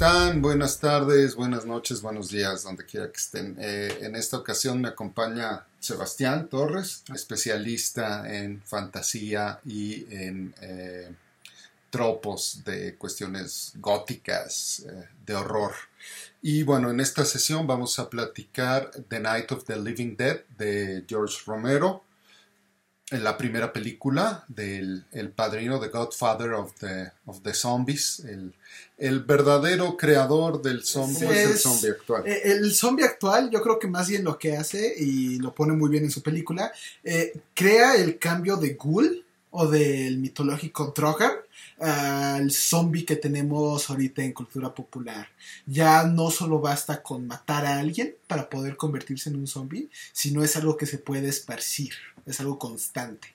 están? Buenas tardes, buenas noches, buenos días, donde quiera que estén. Eh, en esta ocasión me acompaña Sebastián Torres, especialista en fantasía y en eh, tropos de cuestiones góticas, eh, de horror. Y bueno, en esta sesión vamos a platicar The Night of the Living Dead de George Romero en la primera película del el padrino, The Godfather of the, of the Zombies, el, el verdadero creador del zombie, es, el zombie actual. Eh, El zombie actual, yo creo que más bien lo que hace, y lo pone muy bien en su película, eh, crea el cambio de ghoul o del mitológico Drogar al zombie que tenemos ahorita en cultura popular. Ya no solo basta con matar a alguien para poder convertirse en un zombie, sino es algo que se puede esparcir, es algo constante.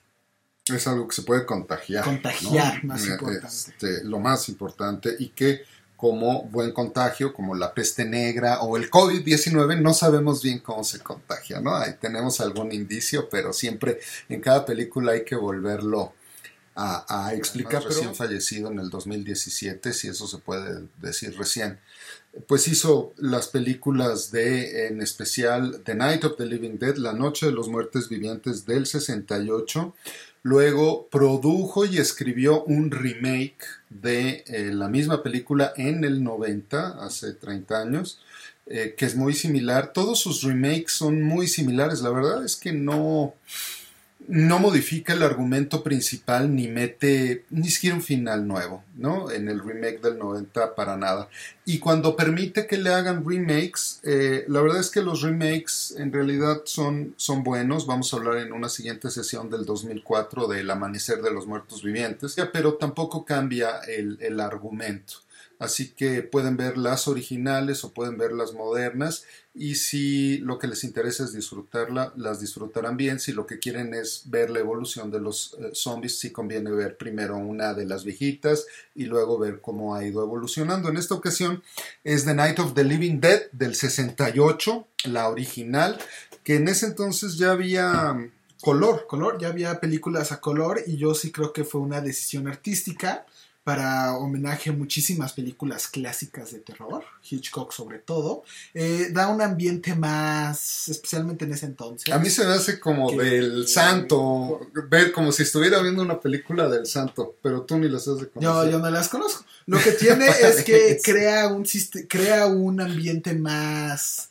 Es algo que se puede contagiar. Contagiar, ¿no? más Eh, importante. este, lo más importante y que como buen contagio, como la peste negra o el COVID-19, no sabemos bien cómo se contagia, ¿no? Ahí tenemos algún indicio, pero siempre en cada película hay que volverlo a, a explicar. Pero- Recién fallecido en el 2017, si eso se puede decir recién. Pues hizo las películas de, en especial, The Night of the Living Dead, La Noche de los Muertes Vivientes del 68. Luego produjo y escribió un remake de eh, la misma película en el 90, hace 30 años, eh, que es muy similar. Todos sus remakes son muy similares. La verdad es que no, no modifica el argumento principal ni mete ni siquiera un final nuevo, ¿no? En el remake del 90 para nada. Y cuando permite que le hagan remakes, eh, la verdad es que los remakes en realidad son, son buenos. Vamos a hablar en una siguiente sesión del 2004 del Amanecer de los Muertos Vivientes, pero tampoco cambia el, el argumento. Así que pueden ver las originales o pueden ver las modernas y si lo que les interesa es disfrutarla, las disfrutarán bien. Si lo que quieren es ver la evolución de los eh, zombies, sí conviene ver primero una de las viejitas y luego ver cómo ha ido evolucionando. En esta ocasión es The Night of the Living Dead del 68, la original, que en ese entonces ya había mm, color. color, ya había películas a color y yo sí creo que fue una decisión artística para homenaje a muchísimas películas clásicas de terror, Hitchcock sobre todo, Eh, da un ambiente más, especialmente en ese entonces. A mí se me hace como Que- del santo, ver como si estuviera viendo una película del santo, pero tú ni las has de yo, conocer. yo no las conozco. Lo que tiene es que crea un, crea un ambiente más,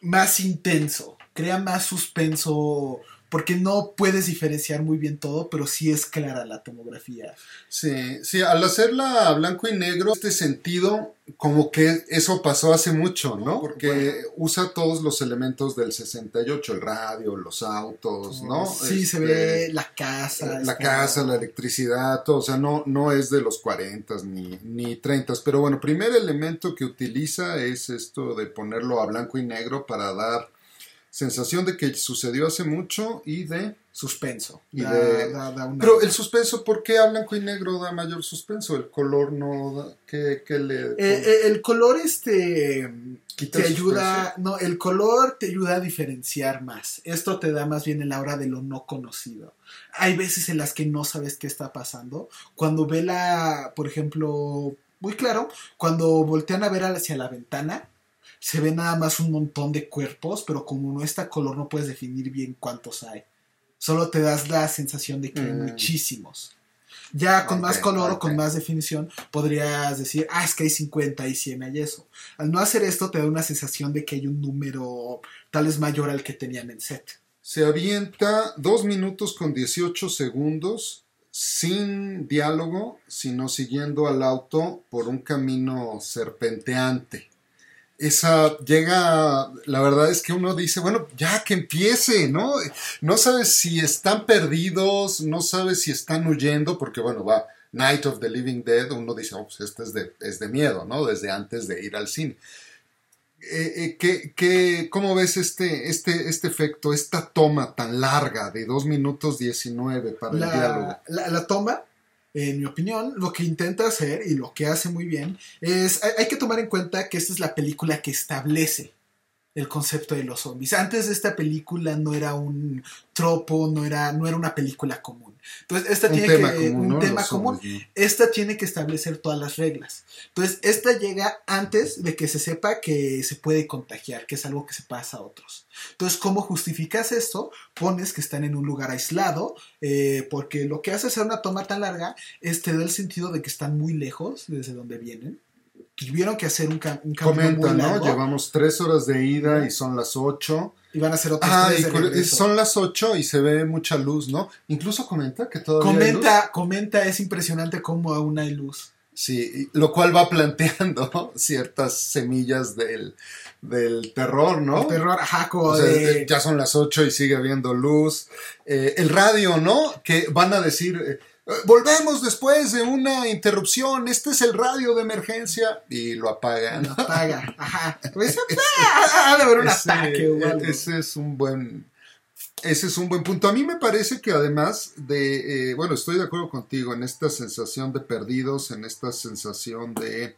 más intenso, crea más suspenso, porque no puedes diferenciar muy bien todo, pero sí es clara la tomografía. Sí, sí, al hacerla a blanco y negro, este sentido, como que eso pasó hace mucho, ¿no? Porque Bueno. usa todos los elementos del 68, el radio, los autos, ¿no? Sí, se Este, ve la casa. la está- casa, la electricidad, todo, o sea, no, no es de los 40 ni, ni 30, pero bueno, primer elemento que utiliza es esto de ponerlo a blanco y negro para dar sensación de que sucedió hace mucho y de... Suspenso. Y Da- de- da- da una- Pero el suspenso, ¿por qué a blanco y negro da mayor suspenso? El color no da... ¿Qué, qué le...? Eh, eh, el color este quita te ayuda, no, el color te ayuda a diferenciar más. Esto te da más bien en la hora de lo no conocido. Hay veces en las que no sabes qué está pasando. Cuando ve la, por ejemplo, muy claro, cuando voltean a ver hacia la ventana, se ve nada más un montón de cuerpos, pero como no está color no puedes definir bien cuántos hay. Solo te das la sensación de que hay Mm. muchísimos. Ya con más color o con más definición podrías decir, ah, es que hay 50 y 100 hay eso. Al no hacer esto te da una sensación de que hay un número tal vez mayor al que tenían en set. Se avienta 2 minutos con 18 segundos sin diálogo, sino siguiendo al auto por un camino serpenteante. Esa llega, la verdad es que uno dice, bueno, ya que empiece, ¿no? No sabes si están perdidos, no sabes si están huyendo, porque bueno, va Night of the Living Dead, uno dice, oh, pues este es de, es de miedo, ¿no? Desde antes de ir al cine. Eh, eh, ¿qué, qué- cómo ves este, este, este efecto, esta toma tan larga de 2 minutos 19 para el diálogo? La, la- la toma, en mi opinión, lo que intenta hacer y lo que hace muy bien es, hay, hay que tomar en cuenta que esta es la película que establece el concepto de los zombies. Antes de esta película no era un tropo, no era, no era una película común. Entonces, esta Un tiene tema que, común, un ¿no? tema Los común, esta tiene que establecer todas las reglas. Entonces, esta llega antes de que se sepa que se puede contagiar, que es algo que se pasa a otros. Entonces, ¿cómo justificas esto? Pones que están en un lugar aislado, eh, porque lo que hace hacer una toma tan larga es te da el sentido de que están muy lejos desde donde vienen. Tuvieron que hacer un, ca- un camino Comenta, muy ¿no? largo Llevamos tres horas de ida y son las ocho. y van a hacer otros Ah, tres de son las ocho y se ve mucha luz, ¿no? Incluso comenta que todavía hay luz. Comenta, comenta, es impresionante cómo aún hay luz. Sí, lo cual va planteando ciertas semillas del, del terror, ¿no? El terror, ajá, como O sea, de... eh, ya son las 8 y sigue habiendo luz. Eh, el radio, ¿no? Que van a decir, eh, volvemos después de una interrupción, este es el radio de emergencia y lo apagan. la paga, ajá. Pues, ah, ha de haber un Ese- ataque o algo. ese es un buen ese es un buen punto. A mí me parece que además de, eh, bueno, estoy de acuerdo contigo en esta sensación de perdidos, en esta sensación de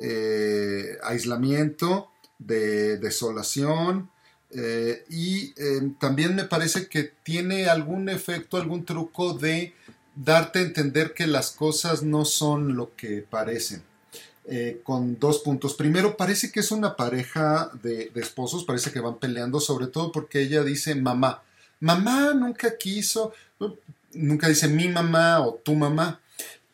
eh, aislamiento, de desolación, eh, y eh, también me parece que tiene algún efecto, algún truco de darte a entender que las cosas no son lo que parecen. Eh, con dos puntos. Primero, parece que es una pareja de, de esposos, parece que van peleando, sobre todo porque ella dice mamá. Mamá nunca quiso, nunca dice mi mamá o tu mamá.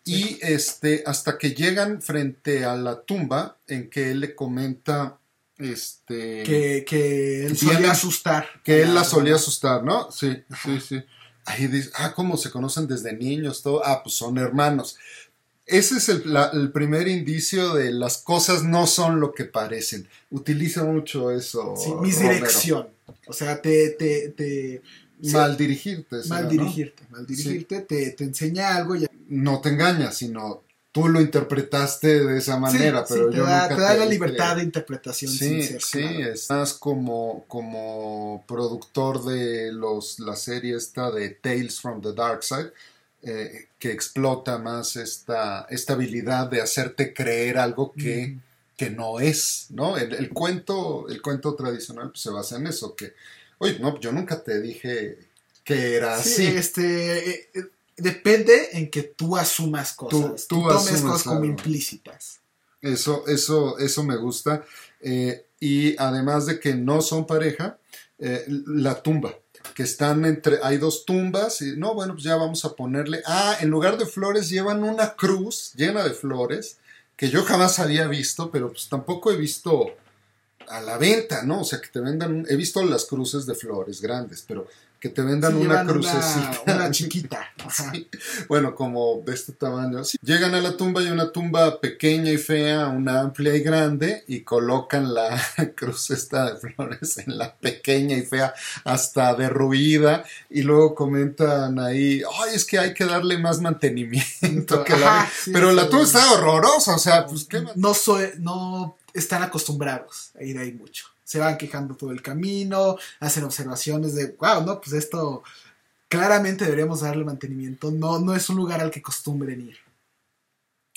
Y este, hasta que llegan frente a la tumba en que él le comenta este, Que, que él solía asustar. que él la solía asustar, ¿no? Sí, sí, sí. Ahí dice, ah, ¿cómo se conocen desde niños? Todo, ah, pues son hermanos. Ese es el, la- el primer indicio de las cosas no son lo que parecen. Utiliza mucho eso. Sí, misdirección. O sea, te... te, te sí, Mal dirigirte. será, mal ¿no? dirigirte. Mal dirigirte, te, te enseña algo y No te engañas, sino tú lo interpretaste de esa manera, Sí, pero sí, te yo da, nunca te da la libertad de interpretación sin Sí, ser sí, claro. es más como, como productor de los, la serie esta de Tales from the Dark Side, eh, que explota más esta, esta habilidad de hacerte creer algo que, que no es, ¿no? El, el cuento, el cuento tradicional pues, se basa en eso, que, oye, no, yo nunca te dije que era Sí, así. este, eh, eh, depende en que tú asumas cosas. tú Tú, tomes asumas, cosas como implícitas. Eso, eso, eso me gusta. Eh, y además de que no son pareja, eh, la tumba, que están entre, hay dos tumbas, y no, bueno, pues ya vamos a ponerle, ah, en lugar de flores llevan una cruz llena de flores, que yo jamás había visto, pero pues tampoco he visto a la venta, ¿no? O sea, que te vendan, he visto las cruces de flores grandes, pero que te vendan Sí, una crucecita. Una, una chiquita. Ajá. Sí, Bueno, como de este tamaño. Sí. Llegan a la tumba y una tumba pequeña y fea, una amplia y grande, y colocan la cruz esta de flores en la pequeña y fea, hasta derruida, y luego comentan ahí, ay, es que hay que darle más mantenimiento. que Ajá, Pero la tumba está horrorosa, o sea, pues qué. no, soy, no están acostumbrados a ir ahí mucho. Se van quejando todo el camino, hacen observaciones de, wow, no, pues esto claramente deberíamos darle mantenimiento. No, no es un lugar al que acostumbren ir.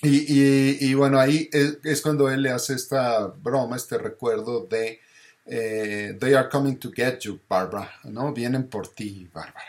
Y, y- y bueno, ahí es, es cuando él le hace esta broma, este recuerdo de eh, They are coming to get you, Barbara, ¿no? Vienen por ti, Bárbara.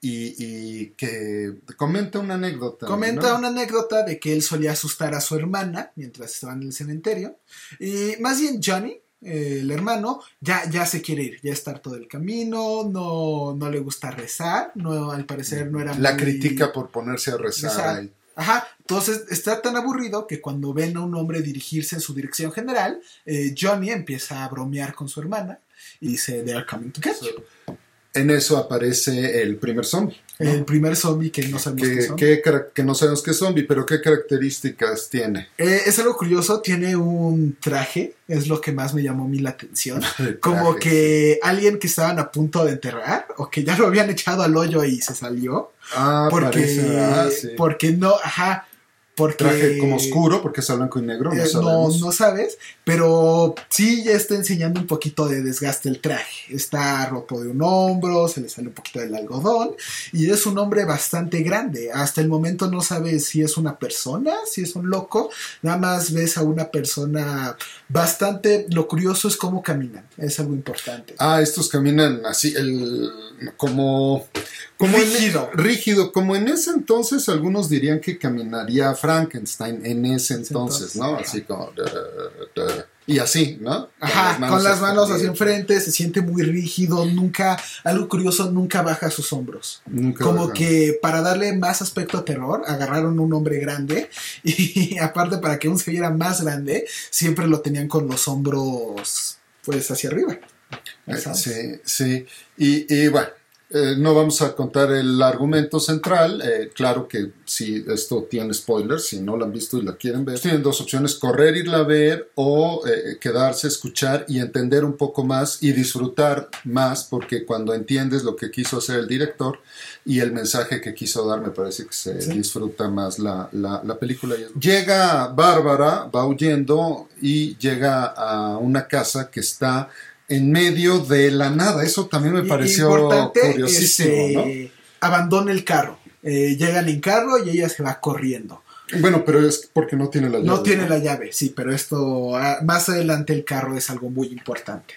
Y, y que comenta una anécdota. Comenta ¿no? una anécdota de que él solía asustar a su hermana mientras estaban en el cementerio. Y más bien Johnny, eh, el hermano, ya, ya se quiere ir, ya está todo el camino, no, no le gusta rezar, no, al parecer no era La muy- critica por ponerse a rezar. rezar. ahí. Ajá, entonces está tan aburrido que cuando ven a un hombre dirigirse en su dirección general, eh, Johnny empieza a bromear con su hermana y dice, they are coming to get you". En eso aparece el primer zombie. El primer zombie que no sabemos qué son. que no sabemos qué zombie, pero qué características tiene. Eh, es algo curioso, tiene un traje, es lo que más me llamó a mí la atención. Como que alguien que estaban a punto de enterrar o que ya lo habían echado al hoyo y se salió. Ah, Porque, parece, ah, sí. porque no, ajá, Porque, Traje como oscuro, porque es a blanco y negro, no eh, no, sabes, pero sí ya está enseñando un poquito de desgaste el traje. Está roto de un hombro, se le sale un poquito del algodón y es un hombre bastante grande. Hasta el momento no sabes si es una persona, si es un loco. Nada más ves a una persona bastante... Lo curioso es cómo caminan, es algo importante. Ah, estos caminan así, el, como, como en- Rígido. rígido, como en ese entonces algunos dirían que caminaría Frankenstein en ese entonces, entonces, ¿no? ajá. Así como... y así, ¿no? Ajá, con las manos hacia enfrente, se siente muy rígido, nunca, algo curioso, nunca baja sus hombros. Nunca Como que para darle más aspecto a terror, agarraron un hombre grande y aparte para que aún se viera más grande, siempre lo tenían con los hombros pues hacia arriba. Eh. Sí, sí. Y, y bueno, eh, no vamos a contar el argumento central. eh, claro que si esto tiene spoilers, si no lo han visto y la quieren ver, tienen dos opciones, correr, irla a ver o eh, quedarse, escuchar y entender un poco más y disfrutar más, porque cuando entiendes lo que quiso hacer el director y el mensaje que quiso dar, me parece que se Sí. disfruta más la, la- la película. Llega Bárbara, va huyendo y llega a una casa que está en medio de la nada. Eso también me pareció importante, curiosísimo, este, abandona el carro. Eh, llegan en carro y ella se va corriendo. ¿no? Bueno, pero es porque no tiene la llave. No tiene la llave, sí, pero esto ah, más adelante el carro es algo muy importante.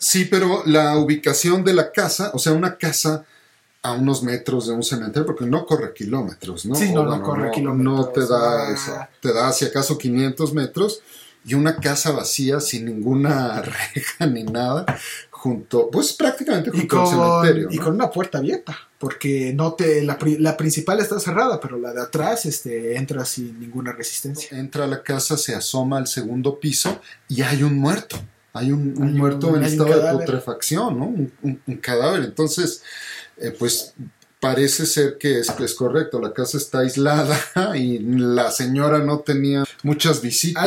Sí, pero la ubicación de la casa, o sea, una casa a unos metros de un cementerio, porque no corre kilómetros, ¿no? Sí, no, no corre No kilómetros. te da Ah. eso. Te da si acaso 500 metros y una casa vacía sin ninguna reja ni nada, junto, pues prácticamente junto al con, cementerio. y con una puerta abierta, porque no te la, la principal está cerrada, pero la de atrás este, entra sin ninguna resistencia. Entra a la casa, se asoma al segundo piso y hay un muerto. Hay un, un Hay un- muerto en estado de putrefacción, ¿no? Un cadáver. Entonces, eh, pues parece ser que es, correcto. La casa está aislada y la señora no tenía muchas visitas,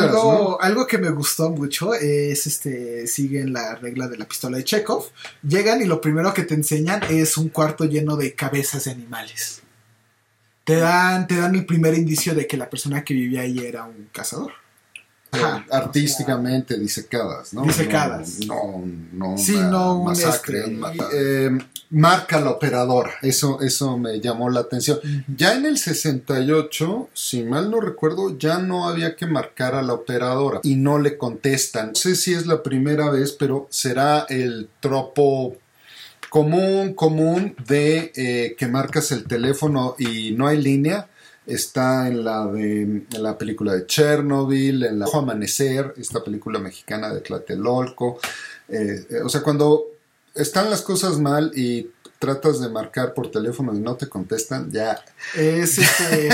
algo que me gustó mucho es este siguen la regla de la pistola de Chekhov. Llegan y lo primero que te enseñan es un cuarto lleno de cabezas de animales. Te dan, te dan el primer indicio de que la persona que vivía ahí era un cazador. Ajá, artísticamente disecadas, ¿no? Disecadas. No, no, Sí, una no un, masacre, este, eh, marca la operadora, eso, eso me llamó la atención. Ya en el 68, si mal no recuerdo, ya no había que marcar a la operadora y no le contestan. No sé si es la primera vez, pero será el tropo común, común de eh, que marcas el teléfono y no hay línea. Está en la de en la película de Chernobyl, en la Ojo Amanecer, esta película mexicana de Tlatelolco. Eh, eh, o sea, cuando están las cosas mal y tratas de marcar por teléfono y no te contestan, ya, Es, este,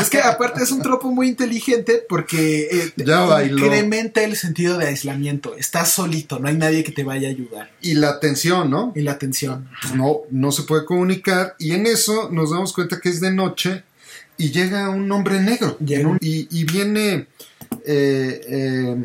es que aparte es un tropo muy inteligente porque eh, Ya bailó. incrementa el sentido de aislamiento. Estás solito, no hay nadie que te vaya a ayudar. y la atención, ¿no? Y la atención. Pues no, no se puede comunicar y en eso nos damos cuenta que es de noche y llega un hombre negro. Un- y viene eh, eh,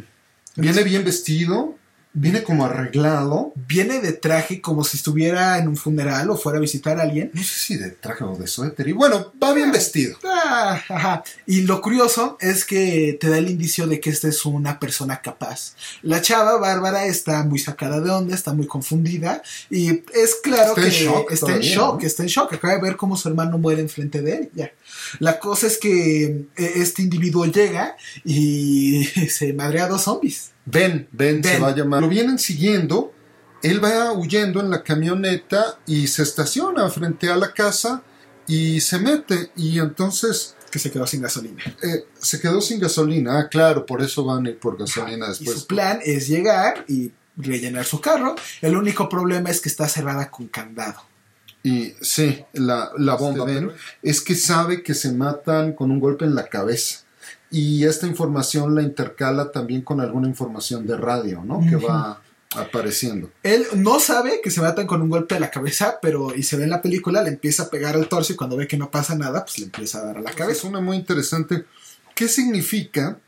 viene bien vestido viene como arreglado Viene de traje como si estuviera en un funeral o fuera a visitar a alguien. no sé si de traje o de suéter y bueno va bien vestido Ah, ajá. Y lo curioso es que te da el indicio de que esta es una persona capaz. La chava Bárbara está muy sacada de onda, está muy confundida y es claro Está que en shock está en todavía, shock, ¿no? está en shock. Acaba de ver cómo su hermano muere enfrente de ella. La cosa es que eh, este individuo llega y se madrea a dos zombies. Ben, Ben, se Ben. va a llamar lo vienen siguiendo él va huyendo en la camioneta y se estaciona frente a la casa y se mete y entonces Que se quedó sin gasolina. eh, se quedó sin gasolina. Ah, claro, por eso van a ir por gasolina Y después. su plan es llegar y rellenar su carro. El único problema es que está cerrada con candado. Y sí, la, la bomba Este, pero es que sabe que se matan con un golpe en la cabeza. Y esta información la intercala también con alguna información de radio, ¿no? Que va apareciendo. Él no sabe que se matan con un golpe de la cabeza, pero y se ve en la película, le empieza a pegar al torso y cuando ve que no pasa nada, pues le empieza a dar a la Es cabeza. una muy interesante. ¿Qué significa?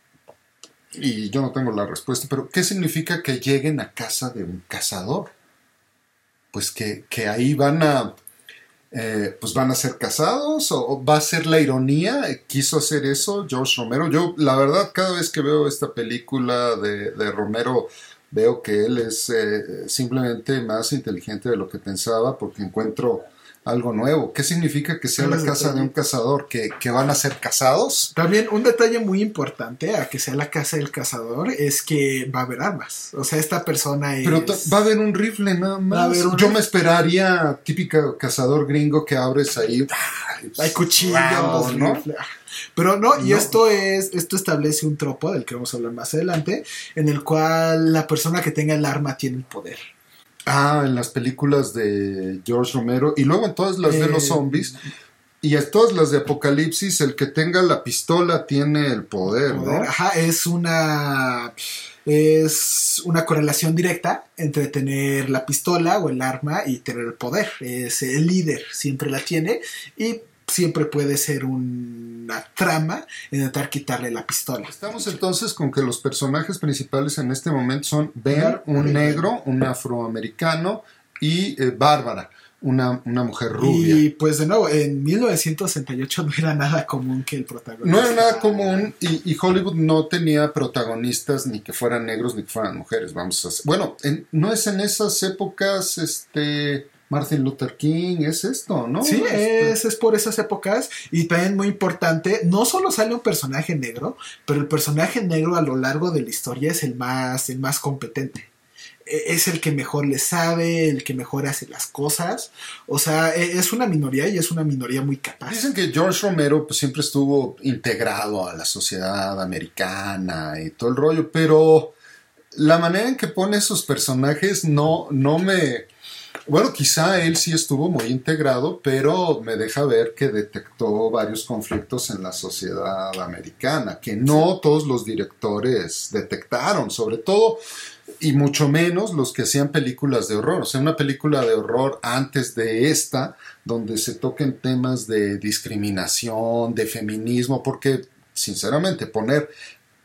Y yo no tengo la respuesta, pero ¿qué significa que lleguen a casa de un cazador? Pues que, que ahí van a eh, pues van a ser casados o, va a ser la ironía. ¿Quiso hacer eso George Romero? Yo, la verdad, cada vez que veo esta película de, de Romero, veo que él es eh, simplemente más inteligente de lo que pensaba porque encuentro algo nuevo. ¿Qué significa que sea la casa de un cazador? ¿Que, van a ser casados? También un detalle muy importante a que sea la casa del cazador es que va a haber armas. O sea, esta persona es... Pero va a haber un rifle nada más. Yo me esperaría típico cazador gringo que abres ahí. Hay cuchillos, ¿no? Pero no, y esto es, esto establece un tropo del que vamos a hablar más adelante, en el cual la persona que tenga el arma tiene el poder. Ah, en las películas de George Romero y luego en todas las de los eh, zombies. Y en todas las de Apocalipsis, el que tenga la pistola tiene el poder, ¿no? Ajá, es una. Es una correlación directa entre tener la pistola o el arma y tener el poder. Es el líder, siempre la tiene. Y siempre puede ser una trama intentar quitarle la pistola. Estamos entonces con que los personajes principales en este momento son Ben, un negro, un afroamericano y eh, Bárbara. Una, mujer rubia. Y pues de nuevo, en 1968 no era nada común que el protagonista. No era nada común y, Hollywood no tenía protagonistas ni que fueran negros ni que fueran mujeres. Vamos a Bueno, no es en esas épocas, este Martin Luther King, es esto, ¿no? Sí, este, es, por esas épocas y también muy importante, no solo sale un personaje negro, pero el personaje negro a lo largo de la historia es el más, el más competente. E, es el que mejor le sabe, el que mejor hace las cosas. O sea, e, es una minoría y es una minoría muy capaz. Dicen que George Romero pues, siempre estuvo integrado a la sociedad americana y todo el rollo, pero la manera en que pone esos personajes no, no me bueno, quizá él sí estuvo muy integrado, pero me deja ver que detectó varios conflictos en la sociedad americana, que no todos los directores detectaron, sobre todo y mucho menos los que hacían películas de horror. O sea, una película de horror antes de esta, donde se toquen temas de discriminación, de feminismo, porque, sinceramente, poner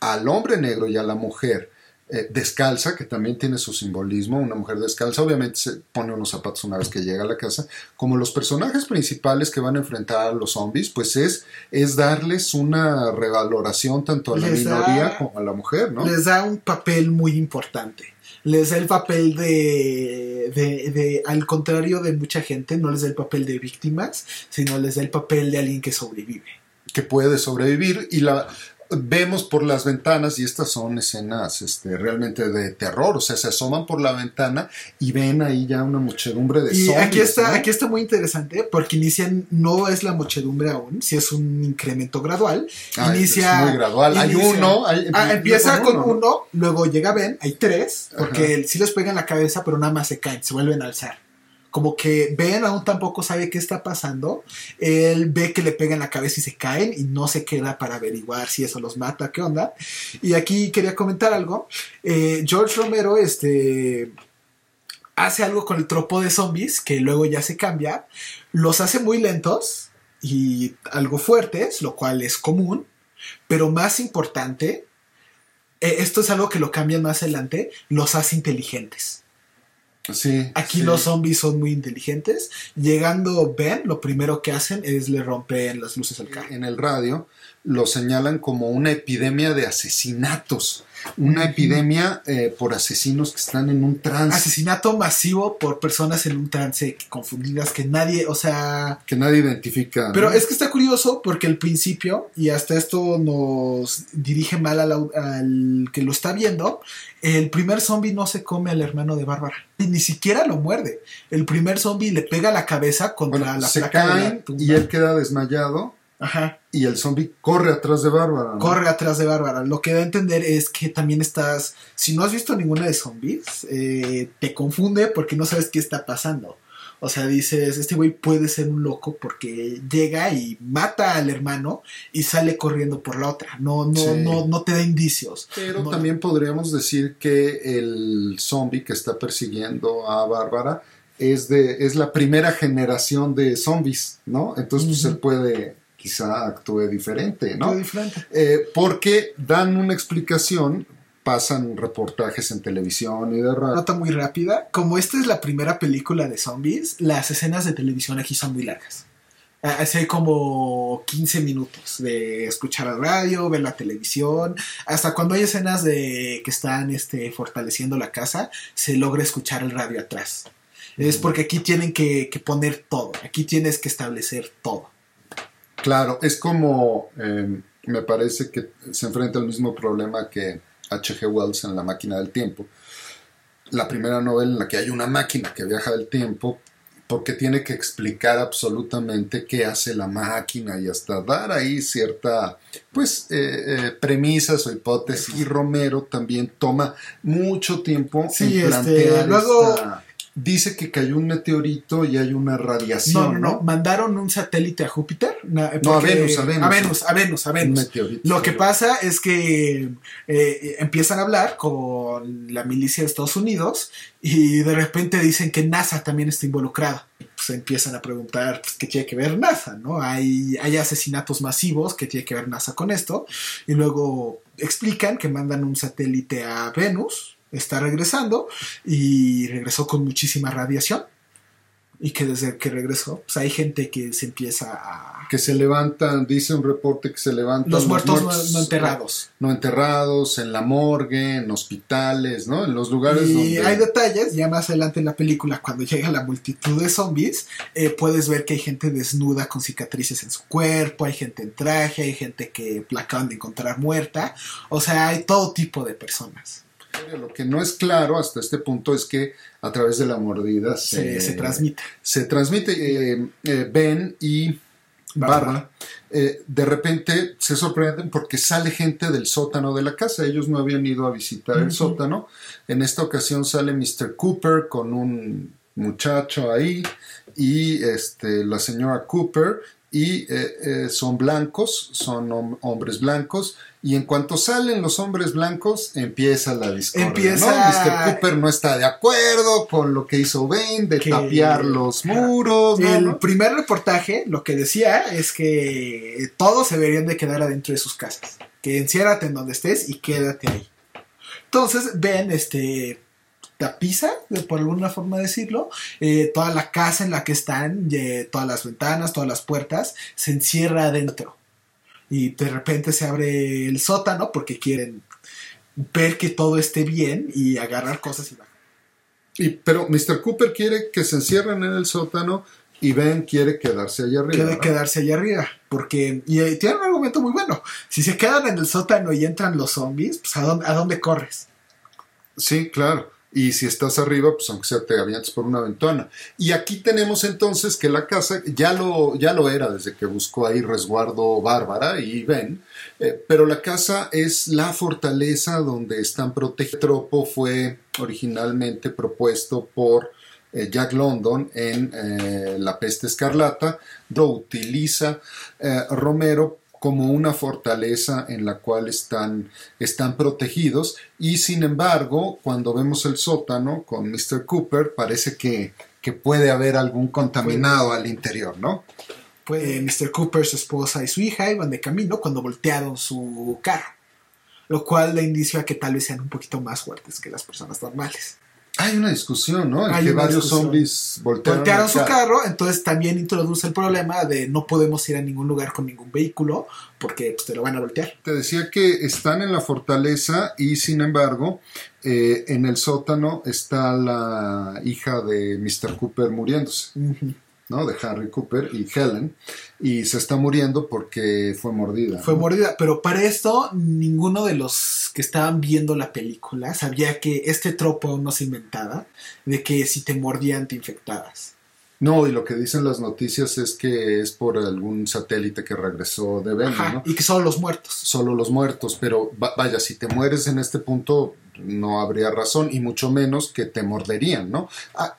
al hombre negro y a la mujer eh, descalza, que también tiene su simbolismo, una mujer descalza, obviamente se pone unos zapatos una vez que llega a la casa, como los personajes principales que van a enfrentar a los zombies, pues es, es darles una revaloración tanto a la minoría como a la mujer, ¿no? Les da un papel muy importante les da el papel de, de, de, al contrario de mucha gente, no les da el papel de víctimas, sino les da el papel de alguien que sobrevive. Que puede sobrevivir y la, vemos por las ventanas, y estas son escenas este, realmente de terror, o sea, se asoman por la ventana y ven ahí ya una muchedumbre de y Aquí está, aquí está muy interesante, porque inician, no es la muchedumbre aún, si es un incremento gradual. Ah, inicia. muy gradual. hay uno. Ah, empieza con uno, luego llega Ben, hay tres, porque si les pegan la cabeza, pero nada más se caen, se vuelven a alzar como que Ben aún tampoco sabe qué está pasando. Él ve que le pegan la cabeza y se caen y no se queda para averiguar si eso los mata, qué onda. Y aquí quería comentar algo. Eh, George Romero, este hace algo con el tropo de zombies que luego ya se cambia. Los hace muy lentos y algo fuertes, lo cual es común. Pero más importante, eh, esto es algo que lo cambian más adelante, los hace inteligentes. Aquí los zombies son muy inteligentes. Llegando Ben, lo primero que hacen es le rompen las luces al carro. En el radio lo señalan como una epidemia de asesinatos una epidemia eh, por asesinos que están en un trance. Asesinato masivo por personas en un trance confundidas que nadie, o sea... Que nadie identifica. Pero es que está curioso porque al principio, y hasta esto nos dirige mal al, que lo está viendo, el primer zombie no se come al hermano de Bárbara. Y ni siquiera lo muerde. El primer zombie le pega la cabeza contra la se placa y él queda desmayado Ajá. Y el zombie corre atrás de Bárbara. Corre atrás de Bárbara. Lo que da a entender es que también estás. Si no has visto ninguna de zombies, eh, te confunde porque no sabes qué está pasando. O sea, dices, este güey puede ser un loco porque llega y mata al hermano y sale corriendo por la otra. No, no, no, no te da indicios. Pero también podríamos decir que el zombie que está persiguiendo a Bárbara es de, es la primera generación de zombies, ¿no? Entonces, pues él puede quizá actúe diferente, ¿no? diferente. Eh, porque dan una explicación pasan reportajes en televisión y de radio. Nota muy rápida. Como esta es la primera película de zombies, las escenas de televisión aquí son muy largas. Hace como 15 minutos de escuchar la radio, ver la televisión. Hasta cuando hay escenas de que están este, fortaleciendo la casa, se logra escuchar el radio atrás. Es porque aquí tienen que, poner todo. Aquí tienes que establecer todo. Claro, es como eh, me parece que se enfrenta al mismo problema que H.G. Wells en La máquina del tiempo. La primera novela en la que hay una máquina que viaja del tiempo porque tiene que explicar absolutamente qué hace la máquina y hasta dar ahí cierta, pues, eh, eh, premisas o hipótesis. Y Romero también toma mucho tiempo sí, en este, plantear luego, dice que cayó un meteorito y hay una radiación. No, no, no. Mandaron un satélite a Júpiter. no, a Venus, a Venus. A Venus, a Venus, a Venus. Lo que pasa es que eh, empiezan a hablar con la milicia de Estados Unidos y de repente dicen que NASA también está involucrada. Pues empiezan a preguntar pues, qué tiene que ver NASA, ¿no? Hay, hay asesinatos masivos, ¿qué tiene que ver NASA con esto? Y luego explican que mandan un satélite a Venus está regresando y regresó con muchísima radiación y que desde que regresó, pues hay gente que se empieza a... Que se levantan, dice un reporte que se levantan... Los, muertos, no, enterrados. No enterrados, en la morgue, en hospitales, ¿no? En los lugares y hay detalles, ya más adelante en la película, cuando llega la multitud de zombies, eh, puedes ver que hay gente desnuda con cicatrices en su cuerpo, hay gente en traje, hay gente que la acaban de encontrar muerta, o sea, hay todo tipo de personas. Lo que no es claro hasta este punto es que a través de la mordida se, transmite. Se transmite. Eh, eh, ben y Barra, eh, de repente se sorprenden porque sale gente del sótano de la casa. Ellos no habían ido a visitar el sótano. En esta ocasión sale Mr. Cooper con un muchacho ahí y este, la señora Cooper y son blancos, son hombres blancos y en cuanto salen los hombres blancos, empieza la discordia. Empieza... Mr. Cooper no está de acuerdo con lo que hizo Bane de tapiar los muros. El primer reportaje lo que decía es que todos se deberían de quedar adentro de sus casas. Que enciérrate en donde estés y quédate ahí. Entonces Ben este, tapiza, por alguna forma decirlo, eh, toda la casa en la que están, todas las ventanas, todas las puertas, se encierra adentro y de repente se abre el sótano porque quieren ver que todo esté bien y agarrar cosas y bajar. Y, pero Mr. Cooper quiere que se encierren en el sótano y Ben quiere quedarse allá arriba. Quiere quedarse allá arriba. Porque, y, eh, tiene un argumento muy bueno. Si se quedan en el sótano y entran los zombies, pues ¿a dónde, a dónde corres? Sí, claro. Y si estás arriba, pues aunque sea te avientes por una ventana. Y aquí tenemos entonces que la casa ya lo, ya lo era desde que buscó ahí resguardo Bárbara y Ben, eh, pero la casa es la fortaleza donde están protegidos. El tropo fue originalmente propuesto por eh, Jack London en eh, La peste escarlata, lo utiliza Romero como una fortaleza en la cual están, están protegidos y sin embargo cuando vemos el sótano con Mr. Cooper parece que, puede haber algún contaminado al interior, ¿no? Pues eh, Mr. Cooper, su esposa y su hija iban de camino cuando voltearon su carro, lo cual le indicia que tal vez sean un poquito más fuertes que las personas normales. Hay una discusión, ¿no? En que varios zombies voltearon, su carro, entonces también introduce el problema de no podemos ir a ningún lugar con ningún vehículo porque pues, te lo van a voltear. Te decía que están en la fortaleza y sin embargo eh, en el sótano está la hija de Mr. Cooper muriéndose. De Harry Cooper y Helen, y se está muriendo porque fue mordida. Fue mordida, pero para esto ninguno de los que estaban viendo la película sabía que este tropo aún no se inventaba, de que si te mordían te infectabas. No, y lo que dicen las noticias es que es por algún satélite que regresó de Venus, ¿no? Y que solo los muertos. Solo los muertos, pero vaya, si te mueres en este punto, no habría razón, y mucho menos que te morderían, ¿no?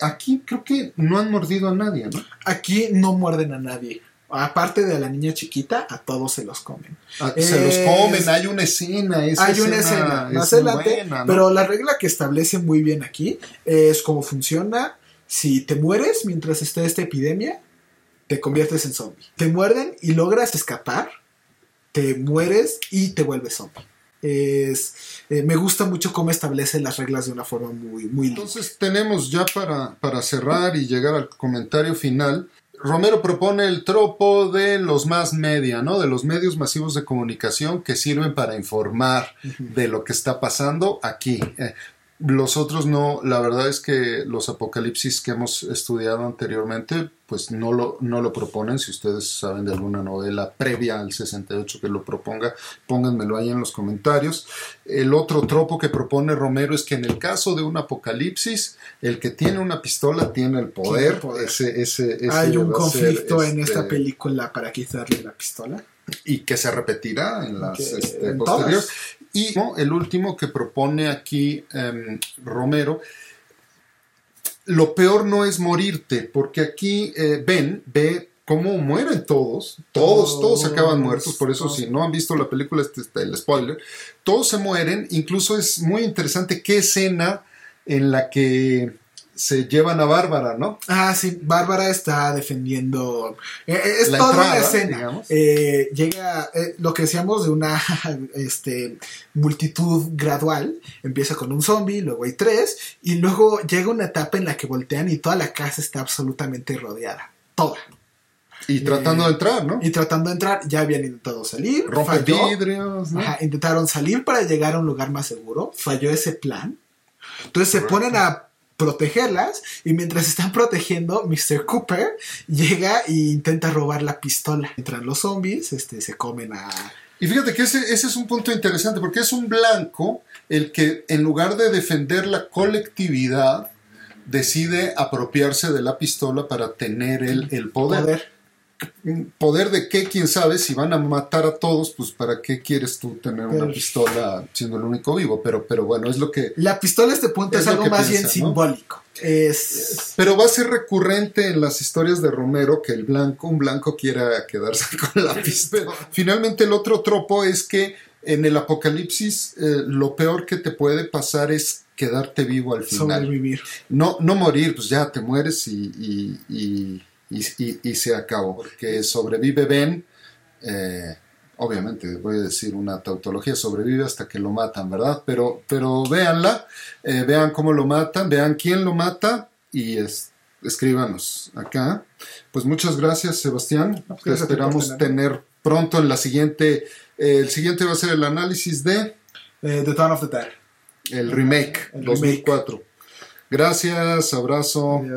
aquí creo que no han mordido a nadie, ¿no? Aquí no muerden a nadie. Aparte de la niña chiquita, a todos se los comen. Ah, se los comen, hay una escena. hay una escena, más adelante. Pero la regla que establece muy bien aquí es cómo funciona. Si te mueres mientras esté esta epidemia, te conviertes en zombie. Te muerden y logras escapar, te mueres y te vuelves zombie. Es, eh, me gusta mucho cómo establece las reglas de una forma muy, muy. Entonces tenemos ya para, para cerrar y llegar al comentario final. Romero propone el tropo de los más media, ¿no? De los medios masivos de comunicación que sirven para informar de lo que está pasando aquí. Eh, los otros no, la verdad es que los apocalipsis que hemos estudiado anteriormente, pues no lo, no lo proponen. Si ustedes saben de alguna novela previa al 68 que lo proponga, pónganmelo ahí en los comentarios. El otro tropo que propone Romero es que en el caso de un apocalipsis, el que tiene una pistola tiene el poder. Ese, ese, ese Hay un conflicto en este, esta película para quitarle la pistola. y que se repetirá en las este, posteriores. Y el último que propone aquí em, Romero, lo peor no es morirte, porque aquí eh, Ben ve cómo mueren todos, todos, todos se acaban muertos, por eso si no han visto la película, este está el spoiler, todos se mueren, incluso es muy interesante qué escena en la que se llevan a Bárbara, ¿no? Ah, sí, Bárbara está defendiendo. eh, eh, es La toda entrada, una escena. Eh, llega eh, lo que decíamos de una este, multitud gradual. Empieza con un zombie, luego hay tres, y luego llega una etapa en la que voltean y toda la casa está absolutamente rodeada. Toda. Y tratando de entrar, ¿no? Y tratando de entrar, ya habían intentado salir. Rompe falló. vidrios, ¿no? Ajá, intentaron salir para llegar a un lugar más seguro. Falló ese plan. Entonces se Correcto. ponen a protegerlas y mientras están protegiendo, Mr. Cooper llega e intenta robar la pistola. Entran los zombies, este, se comen a... Y fíjate que ese, ese es un punto interesante, porque es un blanco el que en lugar de defender la colectividad, decide apropiarse de la pistola para tener el, el poder. poder. Poder. de qué? ¿Quién sabe? Si van a matar a todos, pues ¿para qué quieres tú tener una Pero- pistola siendo el único vivo? Pero, pero bueno, es lo que... La pistola a este punto Es algo más piensa, bien ¿no? simbólico. Es... Pero va a ser recurrente en las historias de Romero que el blanco, un blanco quiera quedarse con la pistola. Finalmente el otro tropo es que en el apocalipsis eh, lo peor que te puede pasar es quedarte vivo al final. sobrevivir. No, no morir, pues ya te mueres y, y, y, y- y- y se acabó. Porque sobrevive Ben, eh, obviamente voy a decir una tautología, sobrevive hasta que lo matan, ¿verdad? Pero, pero véanla, eh, vean cómo lo matan, vean quién lo mata y es- escríbanos acá. Pues muchas gracias, Sebastián. pues Te esperamos tener. pronto en la siguiente. eh, el siguiente va a ser el análisis de Eh, the Dawn of the Dead. el remake El remake. 2004. Gracias, abrazo. Adiós.